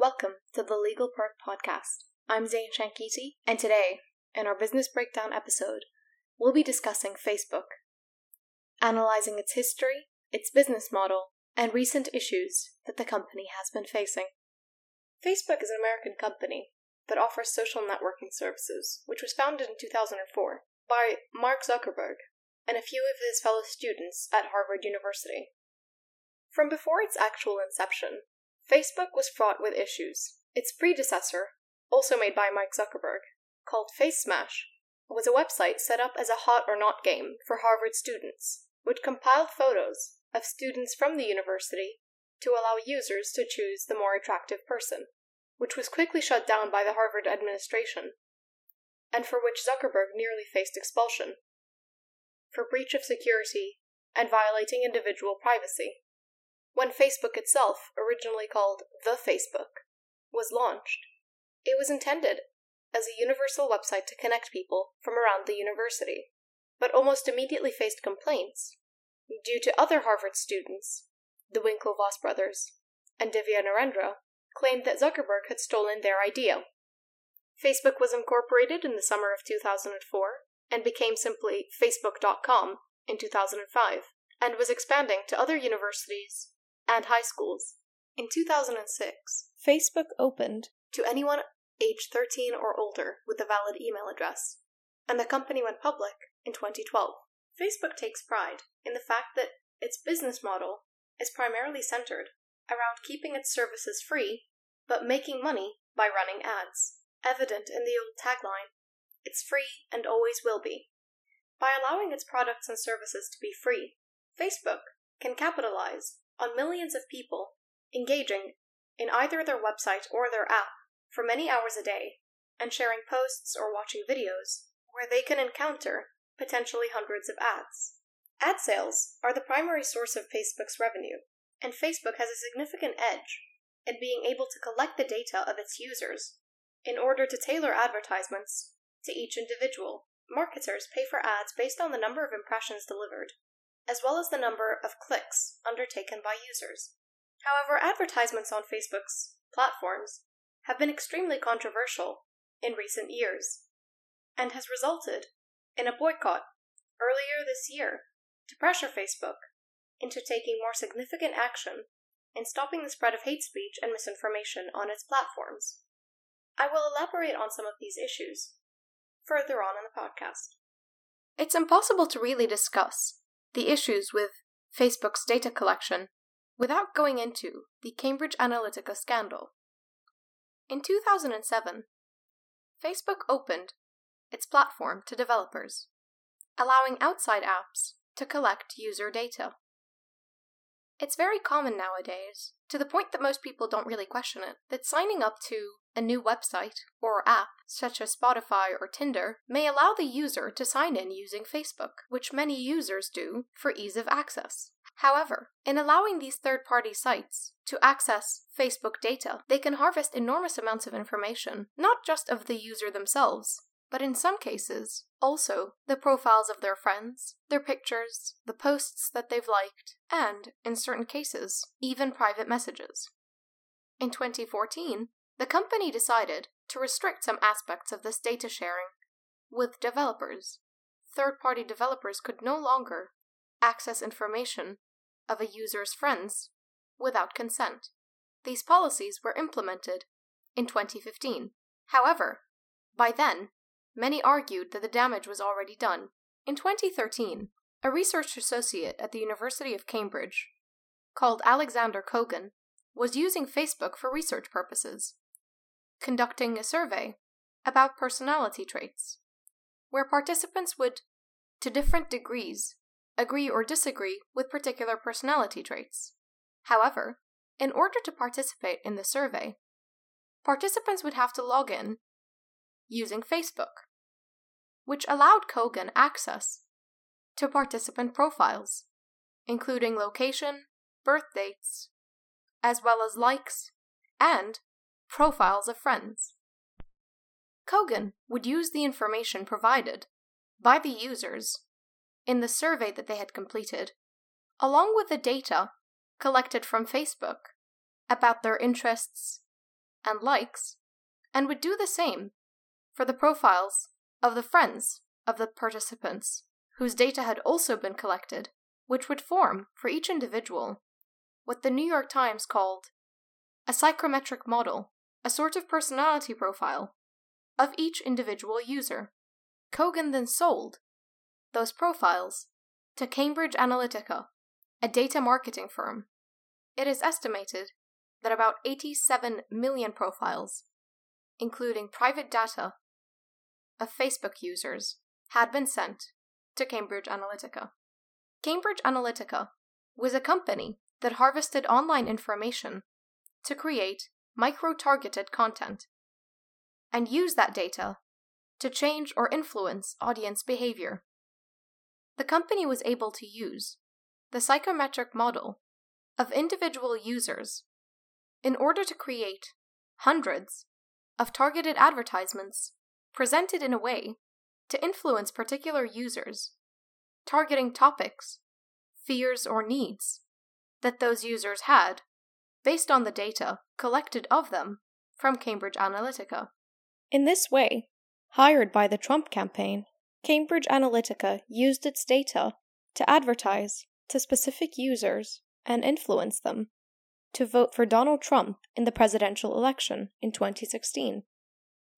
Welcome to the Legal Perk Podcast. I'm Zane Shankiti, and today, in our business breakdown episode, we'll be discussing Facebook, analyzing its history, its business model, and recent issues that the company has been facing. Facebook is an American company that offers social networking services, which was founded in 2004 by Mark Zuckerberg and a few of his fellow students at Harvard University. From before its actual inception, Facebook was fraught with issues. Its predecessor, also made by Mike Zuckerberg, called FaceMash, was a website set up as a hot or not game for Harvard students, which compiled photos of students from the university to allow users to choose the more attractive person, which was quickly shut down by the Harvard administration, and for which Zuckerberg nearly faced expulsion for breach of security and violating individual privacy. When Facebook itself, originally called The Facebook, was launched, it was intended as a universal website to connect people from around the university, but almost immediately faced complaints due to other Harvard students, the Winklevoss brothers, and Divya Narendra, claimed that Zuckerberg had stolen their idea. Facebook was incorporated in the summer of 2004 and became simply Facebook.com in 2005, and was expanding to other universities and high schools. In 2006, Facebook opened to anyone age 13 or older with a valid email address, and the company went public in 2012. Facebook takes pride in the fact that its business model is primarily centered around keeping its services free but making money by running ads, evident in the old tagline it's free and always will be. By allowing its products and services to be free, Facebook can capitalize on millions of people engaging in either their website or their app for many hours a day and sharing posts or watching videos where they can encounter potentially hundreds of ads. Ad sales are the primary source of Facebook's revenue, and Facebook has a significant edge in being able to collect the data of its users in order to tailor advertisements to each individual. Marketers pay for ads based on the number of impressions delivered, as well as the number of clicks undertaken by users. However, advertisements on Facebook's platforms have been extremely controversial in recent years, and has resulted in a boycott earlier this year to pressure Facebook into taking more significant action in stopping the spread of hate speech and misinformation on its platforms. I will elaborate on some of these issues further on in the podcast. It's impossible to really discuss the issues with Facebook's data collection without going into the Cambridge Analytica scandal. In 2007, Facebook opened its platform to developers, allowing outside apps to collect user data. It's very common nowadays, to the point that most people don't really question it, that signing up to a new website or app, such as Spotify or Tinder, may allow the user to sign in using Facebook, which many users do for ease of access. However, in allowing these third party sites to access Facebook data, they can harvest enormous amounts of information, not just of the user themselves, but in some cases, also the profiles of their friends, their pictures, the posts that they've liked, and, in certain cases, even private messages. In 2014, the company decided to restrict some aspects of this data sharing with developers. Third party developers could no longer access information of a user's friends without consent. These policies were implemented in 2015. However, by then, Many argued that the damage was already done. In 2013, a research associate at the University of Cambridge, called Alexander Kogan, was using Facebook for research purposes, conducting a survey about personality traits, where participants would, to different degrees, agree or disagree with particular personality traits. However, in order to participate in the survey, participants would have to log in using Facebook, which allowed Kogan access to participant profiles, including location, birth dates, as well as likes and profiles of friends. Kogan would use the information provided by the users in the survey that they had completed, along with the data collected from Facebook about their interests, and likes, and would do the same for the profiles of the friends of the participants whose data had also been collected, which would form, for each individual, what the New York Times called a psychometric model, a sort of personality profile of each individual user. Kogan then sold those profiles to Cambridge Analytica, a data marketing firm. It is estimated that about 87 million profiles, including private data of Facebook users, had been sent to Cambridge Analytica. Cambridge Analytica was a company that harvested online information to create micro targeted content and use that data to change or influence audience behavior. The company was able to use the psychometric model of individual users in order to create hundreds of targeted advertisements presented in a way to influence particular users, targeting topics, fears, or needs that those users had based on the data collected of them from Cambridge Analytica. In this way, hired by the Trump campaign, Cambridge Analytica used its data to advertise to specific users and influence them to vote for Donald Trump in the presidential election in 2016.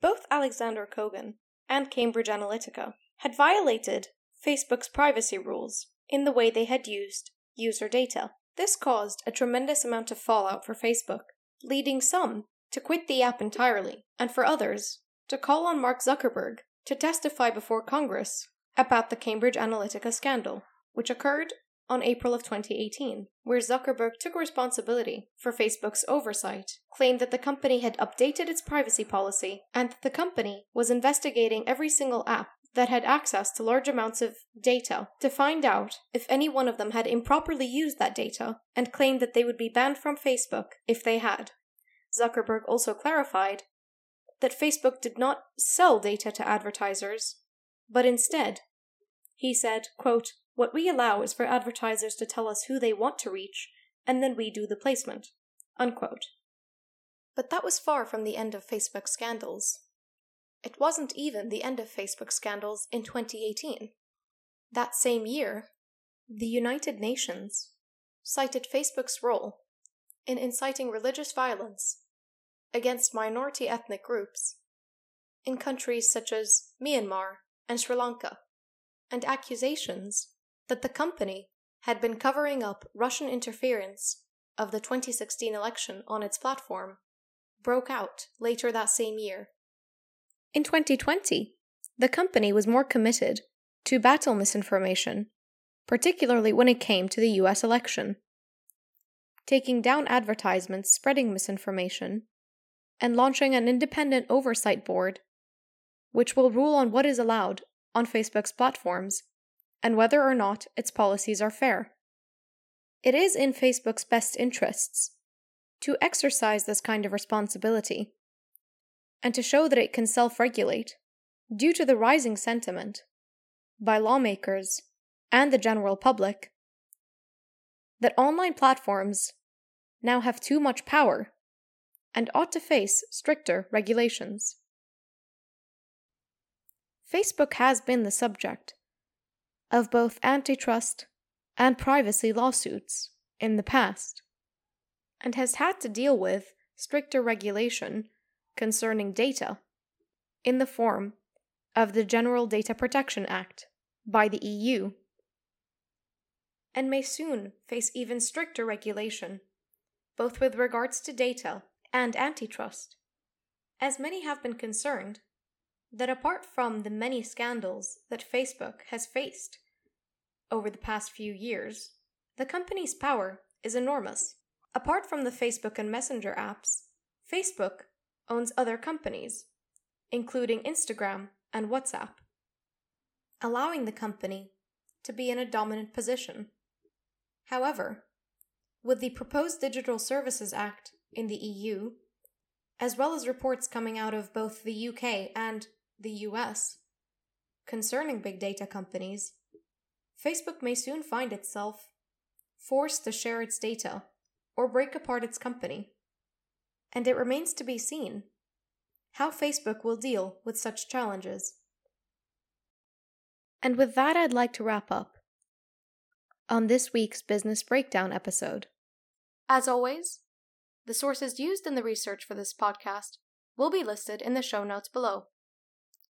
Both Alexander Kogan and Cambridge Analytica had violated Facebook's privacy rules in the way they had used user data. This caused a tremendous amount of fallout for Facebook, leading some to quit the app entirely, and for others to call on Mark Zuckerberg to testify before Congress about the Cambridge Analytica scandal, which occurred on April of 2018, where Zuckerberg took responsibility for Facebook's oversight, claimed that the company had updated its privacy policy, and that the company was investigating every single app that had access to large amounts of data to find out if any one of them had improperly used that data, and claimed that they would be banned from Facebook if they had. Zuckerberg also clarified that Facebook did not sell data to advertisers, but instead, he said, quote, what we allow is for advertisers to tell us who they want to reach, and then we do the placement. Unquote. But that was far from the end of Facebook scandals. It wasn't even the end of Facebook scandals in 2018. That same year, the United Nations cited Facebook's role in inciting religious violence against minority ethnic groups in countries such as Myanmar and Sri Lanka, and accusations that the company had been covering up Russian interference of the 2016 election on its platform broke out later that same year. In 2020, the company was more committed to battle misinformation, particularly when it came to the US election, taking down advertisements spreading misinformation and launching an independent oversight board which will rule on what is allowed on Facebook's platforms and whether or not its policies are fair. It is in Facebook's best interests to exercise this kind of responsibility and to show that it can self regulate due to the rising sentiment by lawmakers and the general public that online platforms now have too much power and ought to face stricter regulations. Facebook has been the subject of both antitrust and privacy lawsuits in the past, and has had to deal with stricter regulation concerning data in the form of the General Data Protection Act by the EU, and may soon face even stricter regulation, both with regards to data and antitrust, as many have been concerned that apart from the many scandals that Facebook has faced over the past few years, the company's power is enormous. Apart from the Facebook and Messenger apps, Facebook owns other companies, including Instagram and WhatsApp, allowing the company to be in a dominant position. However, with the proposed Digital Services Act in the EU, as well as reports coming out of both the UK and the US concerning big data companies, Facebook may soon find itself forced to share its data or break apart its company. and it remains to be seen how Facebook will deal with such challenges. And with that, I'd like to wrap up on this week's Business Breakdown episode. As always, the sources used in the research for this podcast will be listed in the show notes below.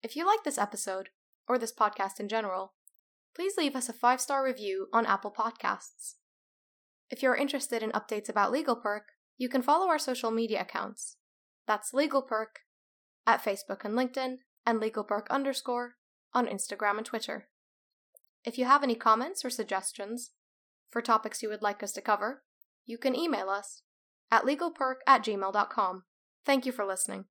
If you like this episode, or this podcast in general, please leave us a five star review on Apple Podcasts. If you're interested in updates about LegalPerk, you can follow our social media accounts. That's LegalPerk at Facebook and LinkedIn, and LegalPerk underscore on Instagram and Twitter. If you have any comments or suggestions for topics you would like us to cover, you can email us at legalperk at gmail.com. Thank you for listening.